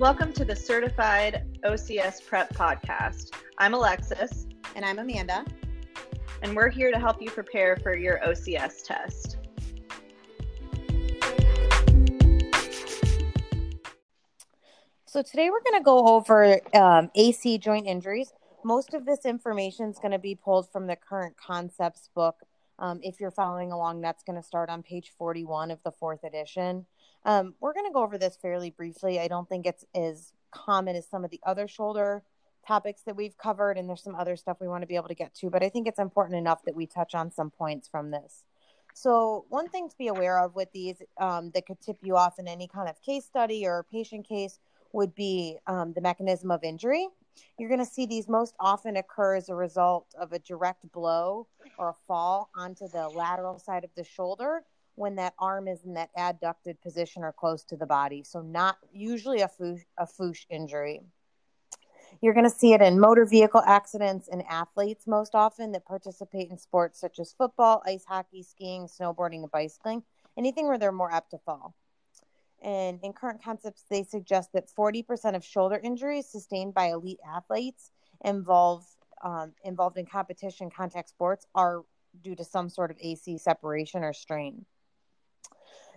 Welcome to the Certified OCS Prep Podcast. I'm Alexis. And I'm Amanda. And we're here to help you prepare for your OCS test. So, today we're going to go over um, AC joint injuries. Most of this information is going to be pulled from the current concepts book. Um, if you're following along, that's going to start on page 41 of the fourth edition. Um, we're going to go over this fairly briefly. I don't think it's as common as some of the other shoulder topics that we've covered, and there's some other stuff we want to be able to get to, but I think it's important enough that we touch on some points from this. So, one thing to be aware of with these um, that could tip you off in any kind of case study or patient case would be um, the mechanism of injury. You're going to see these most often occur as a result of a direct blow or a fall onto the lateral side of the shoulder when that arm is in that adducted position or close to the body. So, not usually a foosh, a foosh injury. You're going to see it in motor vehicle accidents and athletes most often that participate in sports such as football, ice hockey, skiing, snowboarding, and bicycling, anything where they're more apt to fall. And in current concepts, they suggest that 40% of shoulder injuries sustained by elite athletes involve, um, involved in competition contact sports are due to some sort of AC separation or strain.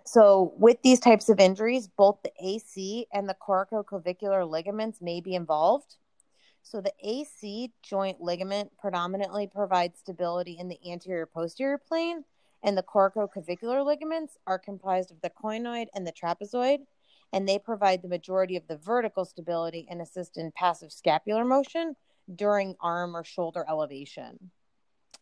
So, with these types of injuries, both the AC and the coracoclavicular ligaments may be involved. So, the AC joint ligament predominantly provides stability in the anterior posterior plane, and the coracoclavicular ligaments are comprised of the conoid and the trapezoid, and they provide the majority of the vertical stability and assist in passive scapular motion during arm or shoulder elevation.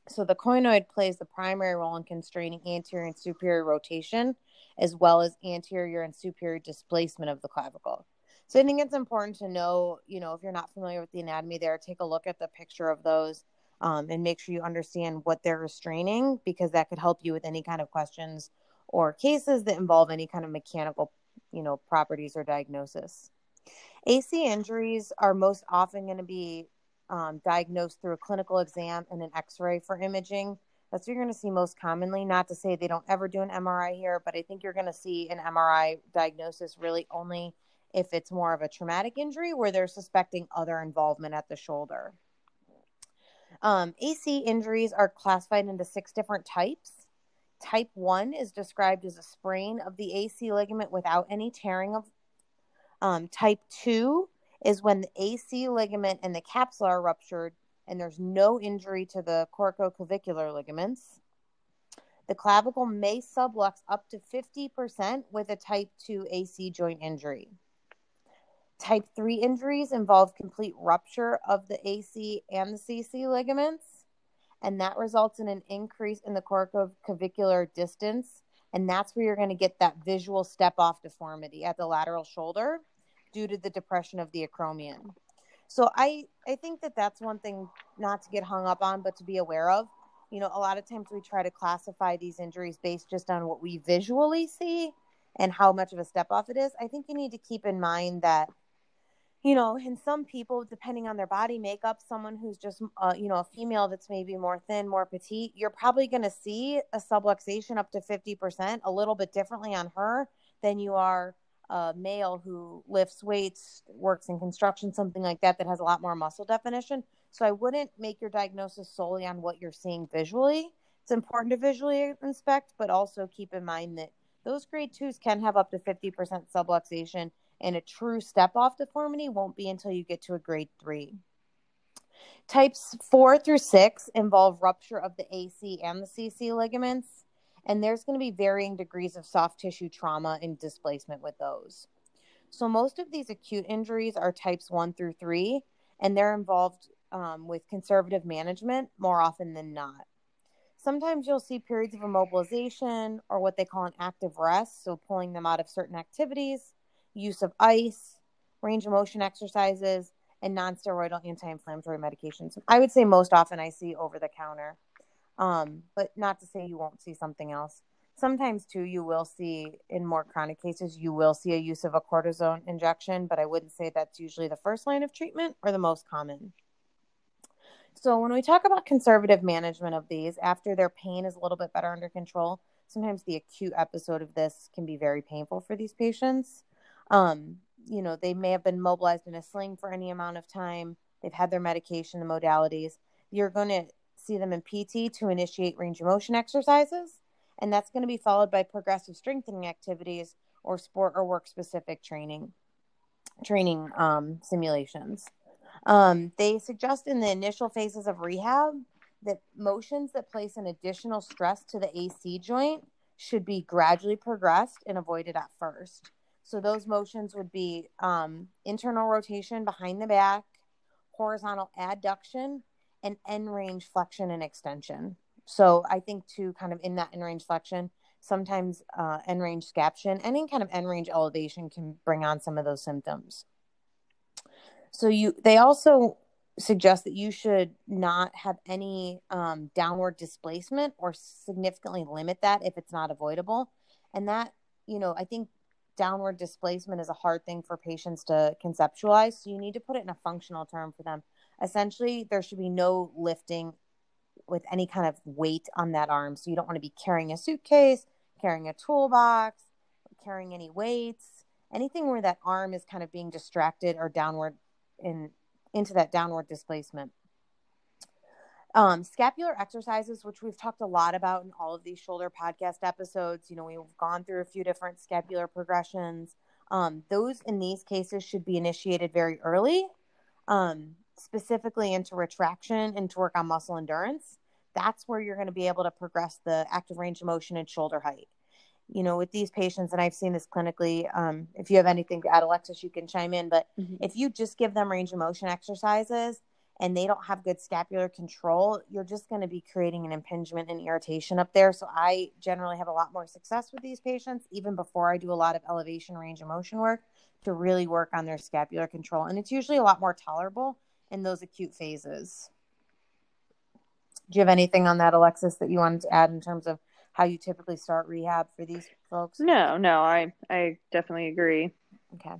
So the conoid plays the primary role in constraining anterior and superior rotation, as well as anterior and superior displacement of the clavicle. So I think it's important to know, you know, if you're not familiar with the anatomy there, take a look at the picture of those um, and make sure you understand what they're restraining because that could help you with any kind of questions or cases that involve any kind of mechanical, you know, properties or diagnosis. AC injuries are most often going to be um, diagnosed through a clinical exam and an x ray for imaging. That's what you're going to see most commonly. Not to say they don't ever do an MRI here, but I think you're going to see an MRI diagnosis really only if it's more of a traumatic injury where they're suspecting other involvement at the shoulder. Um, AC injuries are classified into six different types. Type 1 is described as a sprain of the AC ligament without any tearing of. Um, type 2 is when the AC ligament and the capsule are ruptured and there's no injury to the coracoclavicular ligaments. The clavicle may sublux up to 50% with a type 2 AC joint injury. Type 3 injuries involve complete rupture of the AC and the CC ligaments, and that results in an increase in the coracoclavicular distance. And that's where you're going to get that visual step off deformity at the lateral shoulder due to the depression of the acromion. So I I think that that's one thing not to get hung up on, but to be aware of. You know, a lot of times we try to classify these injuries based just on what we visually see and how much of a step off it is. I think you need to keep in mind that you know, in some people, depending on their body makeup, someone who's just, uh, you know, a female that's maybe more thin, more petite, you're probably going to see a subluxation up to 50%, a little bit differently on her than you are a male who lifts weights, works in construction, something like that, that has a lot more muscle definition. So I wouldn't make your diagnosis solely on what you're seeing visually. It's important to visually inspect, but also keep in mind that those grade twos can have up to 50% subluxation, and a true step off deformity won't be until you get to a grade three. Types four through six involve rupture of the AC and the CC ligaments and there's going to be varying degrees of soft tissue trauma and displacement with those. So, most of these acute injuries are types one through three, and they're involved um, with conservative management more often than not. Sometimes you'll see periods of immobilization or what they call an active rest, so pulling them out of certain activities, use of ice, range of motion exercises, and nonsteroidal anti inflammatory medications. I would say most often I see over the counter. Um, but not to say you won't see something else. Sometimes too, you will see in more chronic cases, you will see a use of a cortisone injection, but I wouldn't say that's usually the first line of treatment or the most common. So when we talk about conservative management of these, after their pain is a little bit better under control, sometimes the acute episode of this can be very painful for these patients. Um, you know, they may have been mobilized in a sling for any amount of time. They've had their medication and modalities. You're going to see them in PT to initiate range of motion exercises, and that's going to be followed by progressive strengthening activities or sport or work specific training training um, simulations. Um, they suggest in the initial phases of rehab that motions that place an additional stress to the AC joint should be gradually progressed and avoided at first. So those motions would be um, internal rotation behind the back, horizontal adduction, and end range flexion and extension. So I think too, kind of in that end range flexion, sometimes uh, end range scaption, any kind of end range elevation can bring on some of those symptoms. So you, they also suggest that you should not have any um, downward displacement or significantly limit that if it's not avoidable. And that, you know, I think downward displacement is a hard thing for patients to conceptualize. So you need to put it in a functional term for them. Essentially, there should be no lifting with any kind of weight on that arm. So you don't want to be carrying a suitcase, carrying a toolbox, carrying any weights, anything where that arm is kind of being distracted or downward in into that downward displacement. Um, scapular exercises, which we've talked a lot about in all of these shoulder podcast episodes. You know, we've gone through a few different scapular progressions. Um, those in these cases should be initiated very early, um, specifically into retraction and to work on muscle endurance. That's where you're going to be able to progress the active range of motion and shoulder height you know, with these patients, and I've seen this clinically. Um, if you have anything to add, Alexis, you can chime in. But mm-hmm. if you just give them range of motion exercises and they don't have good scapular control, you're just going to be creating an impingement and irritation up there. So I generally have a lot more success with these patients, even before I do a lot of elevation range of motion work, to really work on their scapular control. And it's usually a lot more tolerable in those acute phases. Do you have anything on that, Alexis, that you wanted to add in terms of how you typically start rehab for these folks? No, no, I I definitely agree. Okay.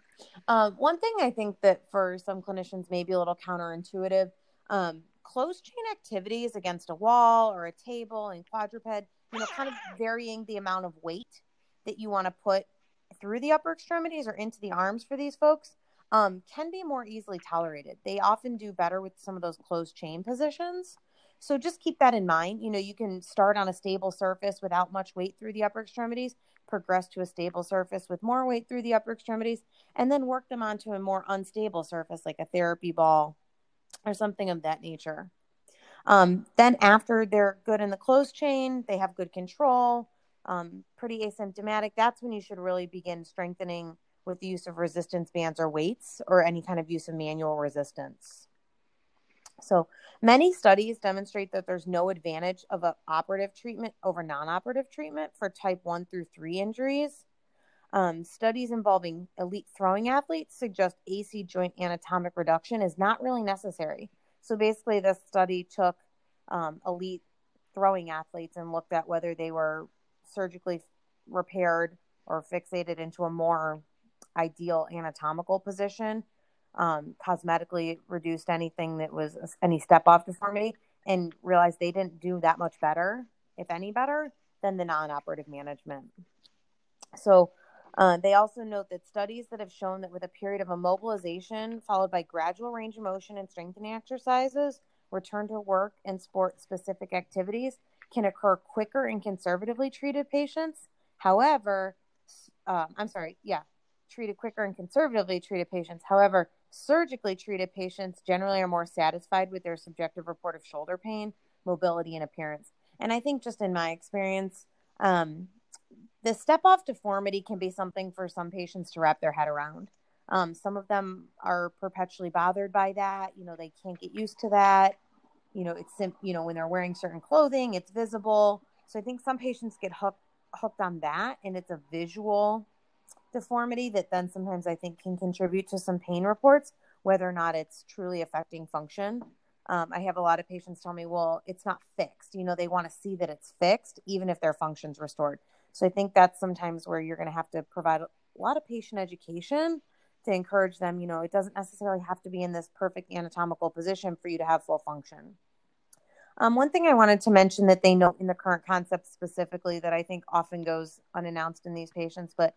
Um, one thing I think that for some clinicians may be a little counterintuitive, um, closed chain activities against a wall or a table and quadruped, you know, kind of varying the amount of weight that you want to put through the upper extremities or into the arms for these folks um, can be more easily tolerated. They often do better with some of those closed chain positions. So just keep that in mind. You know, you can start on a stable surface without much weight through the upper extremities, progress to a stable surface with more weight through the upper extremities, and then work them onto a more unstable surface like a therapy ball or something of that nature. Um, then, after they're good in the closed chain, they have good control, um, pretty asymptomatic, that's when you should really begin strengthening with the use of resistance bands or weights or any kind of use of manual resistance. So many studies demonstrate that there's no advantage of operative treatment over non-operative treatment for type 1 through 3 injuries. Um, studies involving elite throwing athletes suggest AC joint anatomic reduction is not really necessary. So basically, this study took um, elite throwing athletes and looked at whether they were surgically repaired or fixated into a more ideal anatomical position um, cosmetically reduced anything that was any step off deformity and realized they didn't do that much better, if any better, than the non operative management. So uh, they also note that studies that have shown that with a period of immobilization followed by gradual range of motion and strengthening exercises, return to work and sport specific activities can occur quicker in conservatively treated patients. However, um, I'm sorry, yeah, treated quicker and conservatively treated patients. However, Surgically treated patients generally are more satisfied with their subjective report of shoulder pain, mobility, and appearance. And I think, just in my experience, um, the step off deformity can be something for some patients to wrap their head around. Um, some of them are perpetually bothered by that. You know, they can't get used to that. You know, it's sim- you know when they're wearing certain clothing, it's visible. So I think some patients get hooked hooked on that, and it's a visual deformity that then sometimes I think can contribute to some pain reports, whether or not it's truly affecting function. Um, I have a lot of patients tell me, well, it's not fixed. You know, they want to see that it's fixed, even if their function's restored. So I think that's sometimes where you're going to have to provide a lot of patient education to encourage them. You know, it doesn't necessarily have to be in this perfect anatomical position for you to have full function. Um, one thing I wanted to mention that they note in the current concept specifically that I think often goes unannounced in these patients, but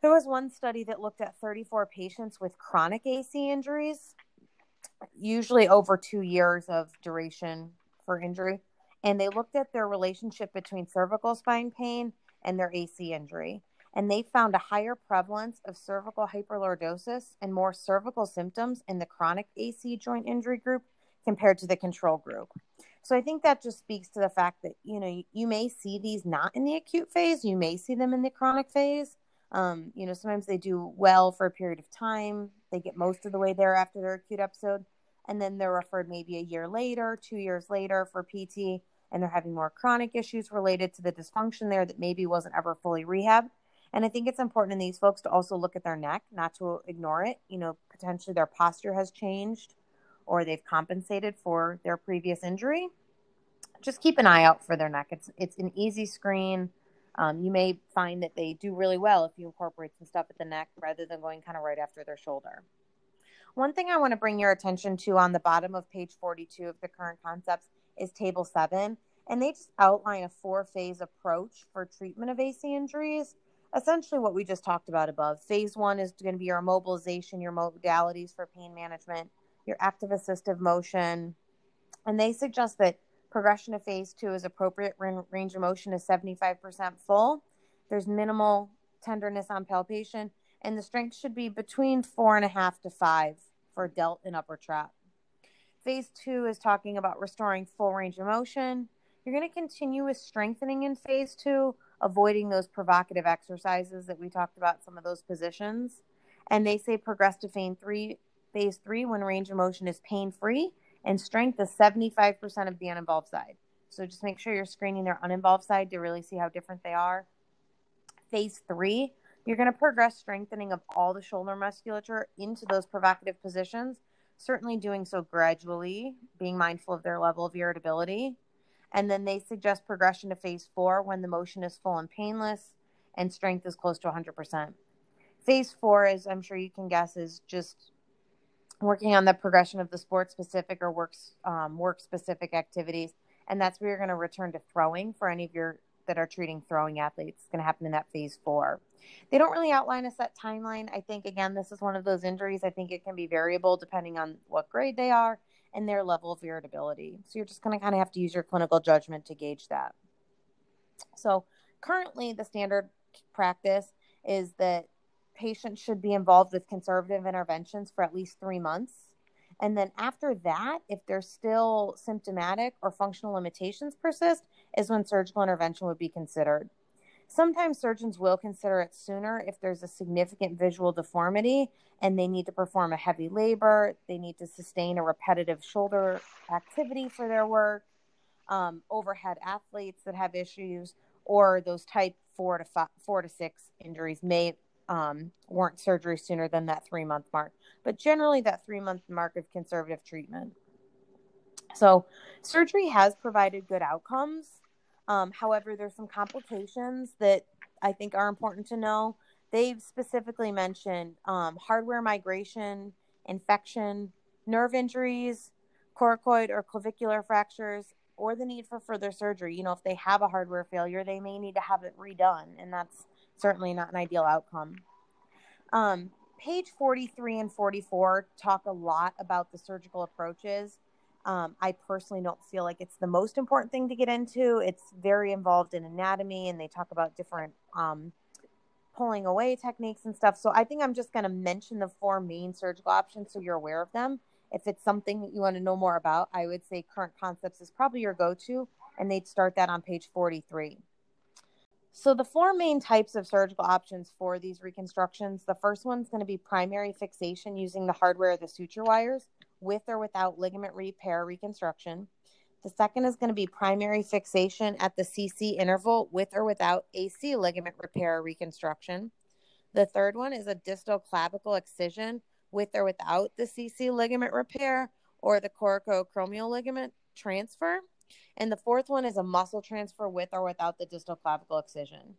There was one study that looked at 34 patients with chronic AC injuries, usually over two years of duration for injury. And they looked at their relationship between cervical spine pain and their AC injury. And they found a higher prevalence of cervical hyperlordosis and more cervical symptoms in the chronic AC joint injury group compared to the control group. So I think that just speaks to the fact that, you know, you, you may see these not in the acute phase, you may see them in the chronic phase. Um, you know, sometimes they do well for a period of time. They get most of the way there after their acute episode. And then they're referred maybe a year later, two years later for PT, and they're having more chronic issues related to the dysfunction there that maybe wasn't ever fully rehabbed. And I think it's important in these folks to also look at their neck, not to ignore it. You know, potentially their posture has changed or they've compensated for their previous injury. Just keep an eye out for their neck. It's it's an easy screen. Um, you may find that they do really well if you incorporate some stuff at the neck rather than going kind of right after their shoulder. One thing I want to bring your attention to on the bottom of page 42 of the current concepts is table seven. And they just outline a four phase approach for treatment of AC injuries. Essentially, what we just talked about above. Phase one is going to be your immobilization, your modalities for pain management, your active assistive motion. And they suggest that progression to phase two is appropriate range of motion is 75% full. There's minimal tenderness on palpation, and the strength should be between four and a half to five for delt and upper trap. Phase two is talking about restoring full range of motion. You're going to continue with strengthening in phase two, avoiding those provocative exercises that we talked about, some of those positions. And they say progress to phase three, phase three when range of motion is pain free and strength is 75% of the uninvolved side. So just make sure you're screening their uninvolved side to really see how different they are. Phase three, you're going to progress strengthening of all the shoulder musculature into those provocative positions, certainly doing so gradually, being mindful of their level of irritability. And then they suggest progression to phase four when the motion is full and painless and strength is close to 100%. Phase four, as I'm sure you can guess, is just working on the progression of the sport specific or works um, work specific activities. And that's where you're going to return to throwing for any of your that are treating throwing athletes. It's going to happen in that phase four. They don't really outline a set timeline. I think, again, this is one of those injuries. I think it can be variable depending on what grade they are and their level of irritability. So you're just going to kind of have to use your clinical judgment to gauge that. So currently, the standard practice is that patients should be involved with conservative interventions for at least three months. And then after that, if they're still symptomatic or functional limitations persist, is when surgical intervention would be considered. Sometimes surgeons will consider it sooner if there's a significant visual deformity and they need to perform a heavy labor, they need to sustain a repetitive shoulder activity for their work, um, overhead athletes that have issues, or those type four to five, four to six injuries may um, warrant surgery sooner than that three month mark, but generally that three month mark of conservative treatment. So, surgery has provided good outcomes. Um, however, there's some complications that I think are important to know. They've specifically mentioned um, hardware migration, infection, nerve injuries, coracoid or clavicular fractures, or the need for further surgery. You know, if they have a hardware failure, they may need to have it redone, and that's certainly not an ideal outcome. Um, page 43 and 44 talk a lot about the surgical approaches. Um, I personally don't feel like it's the most important thing to get into. It's very involved in anatomy, and they talk about different um, pulling away techniques and stuff. So I think I'm just going to mention the four main surgical options so you're aware of them. If it's something that you want to know more about, I would say current concepts is probably your go to, and they'd start that on page 43. So, the four main types of surgical options for these reconstructions the first one's going to be primary fixation using the hardware of the suture wires with or without ligament repair reconstruction. The second is going to be primary fixation at the CC interval with or without AC ligament repair reconstruction. The third one is a distal clavicle excision with or without the CC ligament repair or the coracoacromial ligament transfer. And the fourth one is a muscle transfer with or without the distal clavicle excision.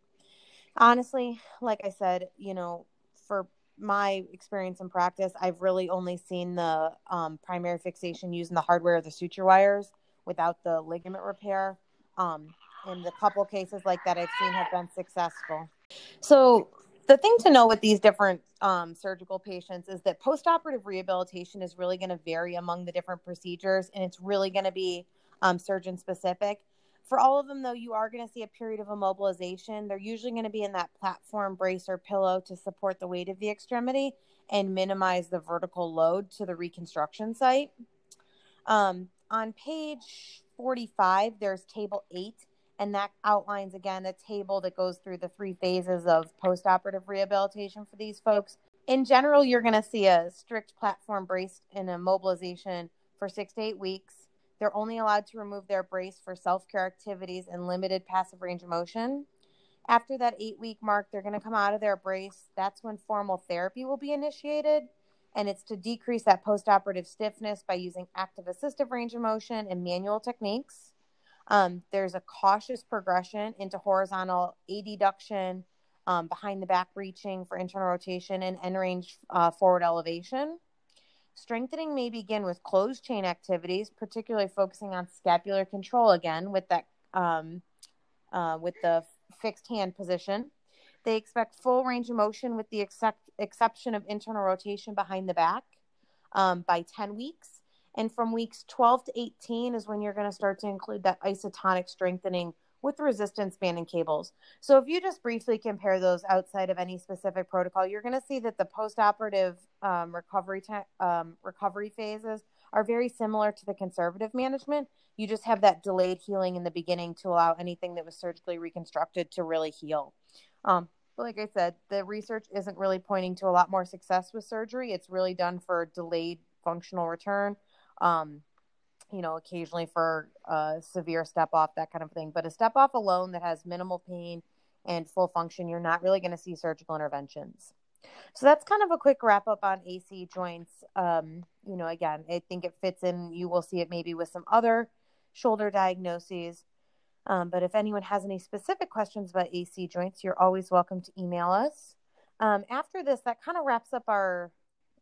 Honestly, like I said, you know, for my experience in practice, I've really only seen the um, primary fixation using the hardware of the suture wires without the ligament repair. Um, and the couple cases like that I've seen have been successful. So the thing to know with these different um, surgical patients is that postoperative rehabilitation is really going to vary among the different procedures and it's really going to be um, surgeon specific. For all of them, though, you are going to see a period of immobilization. They're usually going to be in that platform brace or pillow to support the weight of the extremity and minimize the vertical load to the reconstruction site. Um, on page 45, there's table eight, and that outlines again a table that goes through the three phases of postoperative rehabilitation for these folks. In general, you're going to see a strict platform brace and immobilization for six to eight weeks. They're only allowed to remove their brace for self care activities and limited passive range of motion. After that eight week mark, they're going to come out of their brace. That's when formal therapy will be initiated. And it's to decrease that postoperative stiffness by using active assistive range of motion and manual techniques. Um, there's a cautious progression into horizontal adduction, um, behind the back reaching for internal rotation, and end range uh, forward elevation. Strengthening may begin with closed chain activities, particularly focusing on scapular control again with that um, uh, with the fixed hand position. They expect full range of motion with the except, exception of internal rotation behind the back um, by 10 weeks. And from weeks 12 to 18 is when you're going to start to include that isotonic strengthening with resistance band and cables. So if you just briefly compare those outside of any specific protocol, you're going to see that the postoperative um, recovery um, recovery phases are very similar to the conservative management. You just have that delayed healing in the beginning to allow anything that was surgically reconstructed to really heal. Um, but like I said, the research isn't really pointing to a lot more success with surgery. It's really done for delayed functional return. Um, you know, occasionally for a severe step off, that kind of thing. But a step off alone that has minimal pain and full function, you're not really going to see surgical interventions. So that's kind of a quick wrap up on AC joints. Um, you know, again, I think it fits in. You will see it maybe with some other shoulder diagnoses. Um, but if anyone has any specific questions about AC joints, you're always welcome to email us. Um, after this, that kind of wraps up our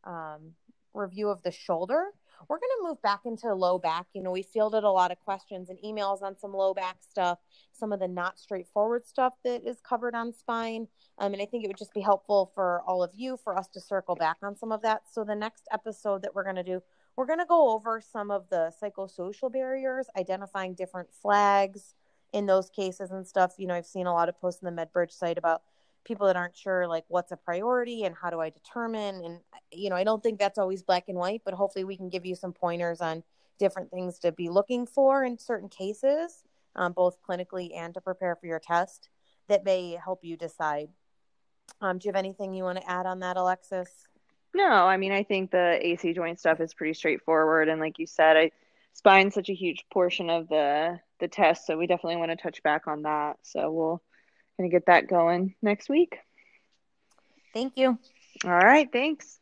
um, review of the shoulder we're going to move back into low back. You know, we fielded a lot of questions and emails on some low back stuff, some of the not straightforward stuff that is covered on spine. Um, and I think it would just be helpful for all of you for us to circle back on some of that. So, the next episode that we're going to do, we're going to go over some of the psychosocial barriers, identifying different flags in those cases and stuff. You know, I've seen a lot of posts in the MedBridge site about people that aren't sure like what's a priority and how do I determine and you know I don't think that's always black and white but hopefully we can give you some pointers on different things to be looking for in certain cases um, both clinically and to prepare for your test that may help you decide. Um, do you have anything you want to add on that Alexis? No I mean I think the AC joint stuff is pretty straightforward and like you said I spine's such a huge portion of the the test so we definitely want to touch back on that so we'll Gonna get that going next week. Thank you. All right. Thanks.